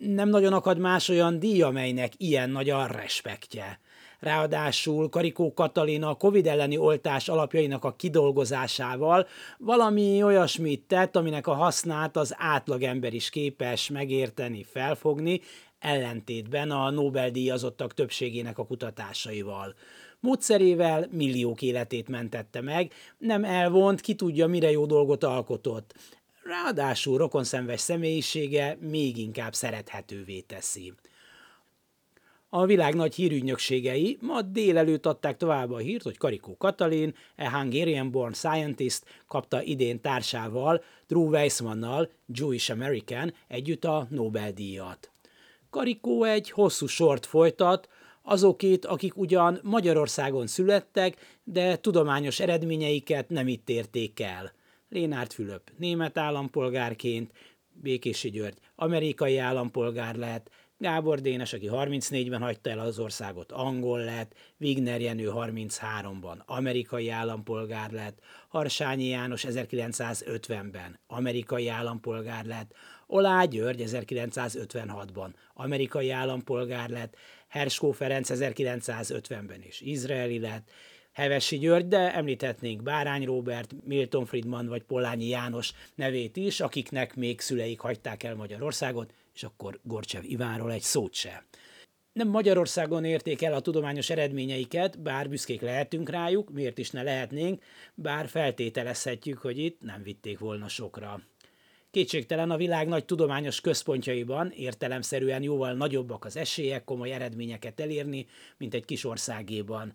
nem nagyon akad más olyan díj, amelynek ilyen nagy a respektje. Ráadásul Karikó Katalin a Covid elleni oltás alapjainak a kidolgozásával valami olyasmit tett, aminek a hasznát az átlagember is képes megérteni, felfogni, ellentétben a Nobel-díjazottak többségének a kutatásaival. Módszerével milliók életét mentette meg, nem elvont, ki tudja, mire jó dolgot alkotott ráadásul rokonszenves személyisége még inkább szerethetővé teszi. A világ nagy hírügynökségei ma délelőtt adták tovább a hírt, hogy Karikó Katalin, a Hungarian-born scientist kapta idén társával, Drew Weissmannal, Jewish American együtt a Nobel-díjat. Karikó egy hosszú sort folytat, azokét, akik ugyan Magyarországon születtek, de tudományos eredményeiket nem itt érték el – Lénárt Fülöp német állampolgárként, Békési György amerikai állampolgár lett, Gábor Dénes, aki 34-ben hagyta el az országot, angol lett, Wigner Jenő 33-ban amerikai állampolgár lett, Harsányi János 1950-ben amerikai állampolgár lett, Olá György 1956-ban amerikai állampolgár lett, Herskó Ferenc 1950-ben is izraeli lett, Hevesi György, de említhetnénk Bárány Róbert, Milton Friedman vagy Pollányi János nevét is, akiknek még szüleik hagyták el Magyarországot, és akkor Gorcsev Ivánról egy szót se. Nem Magyarországon érték el a tudományos eredményeiket, bár büszkék lehetünk rájuk, miért is ne lehetnénk, bár feltételezhetjük, hogy itt nem vitték volna sokra. Kétségtelen a világ nagy tudományos központjaiban értelemszerűen jóval nagyobbak az esélyek komoly eredményeket elérni, mint egy kis országéban.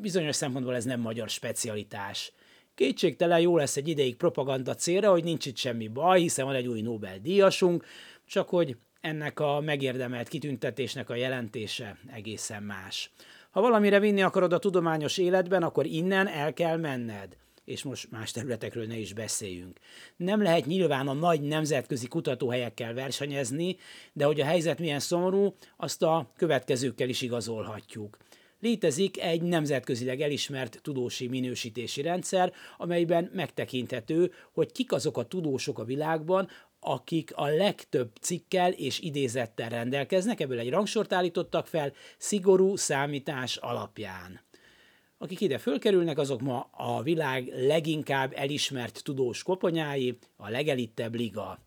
Bizonyos szempontból ez nem magyar specialitás. Kétségtelen jó lesz egy ideig propaganda célra, hogy nincs itt semmi baj, hiszen van egy új Nobel-díjasunk, csak hogy ennek a megérdemelt kitüntetésnek a jelentése egészen más. Ha valamire vinni akarod a tudományos életben, akkor innen el kell menned és most más területekről ne is beszéljünk. Nem lehet nyilván a nagy nemzetközi kutatóhelyekkel versenyezni, de hogy a helyzet milyen szomorú, azt a következőkkel is igazolhatjuk. Létezik egy nemzetközileg elismert tudósi minősítési rendszer, amelyben megtekinthető, hogy kik azok a tudósok a világban, akik a legtöbb cikkel és idézettel rendelkeznek, ebből egy rangsort állítottak fel, szigorú számítás alapján. Akik ide fölkerülnek, azok ma a világ leginkább elismert tudós koponyái, a legelittebb liga.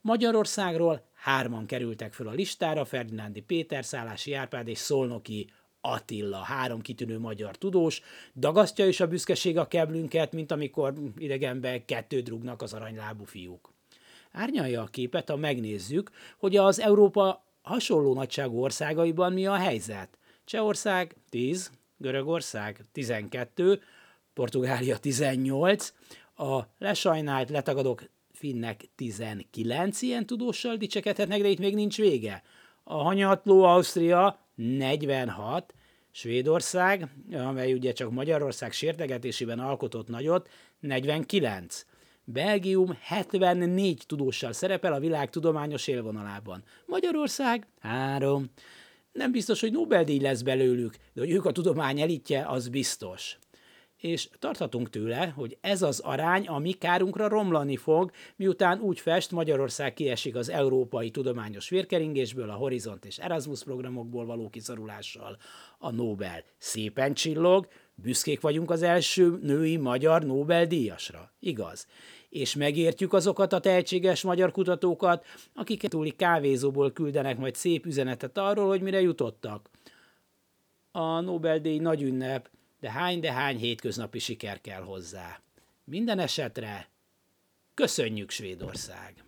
Magyarországról hárman kerültek föl a listára, Ferdinándi Péter, Szálási Árpád és Szolnoki Attila, három kitűnő magyar tudós, dagasztja is a büszkeség a keblünket, mint amikor idegenbe kettőt rúgnak az aranylábú fiúk. Árnyalja a képet, ha megnézzük, hogy az Európa hasonló nagyságú országaiban mi a helyzet. Csehország 10, Görögország 12, Portugália 18, a lesajnált, letagadok finnek 19 ilyen tudóssal dicsekedhetnek, de itt még nincs vége. A hanyatló Ausztria 46, Svédország, amely ugye csak Magyarország sértegetésében alkotott nagyot, 49. Belgium 74 tudóssal szerepel a világ tudományos élvonalában. Magyarország 3. Nem biztos, hogy Nobel-díj lesz belőlük, de hogy ők a tudomány elitje, az biztos és tarthatunk tőle, hogy ez az arány a mi kárunkra romlani fog, miután úgy fest Magyarország kiesik az európai tudományos vérkeringésből, a Horizont és Erasmus programokból való kiszorulással. A Nobel szépen csillog, büszkék vagyunk az első női magyar Nobel-díjasra. Igaz? És megértjük azokat a tehetséges magyar kutatókat, akik túli kávézóból küldenek majd szép üzenetet arról, hogy mire jutottak. A Nobel-díj nagy ünnep, de hány, de hány hétköznapi siker kell hozzá. Minden esetre köszönjük Svédország!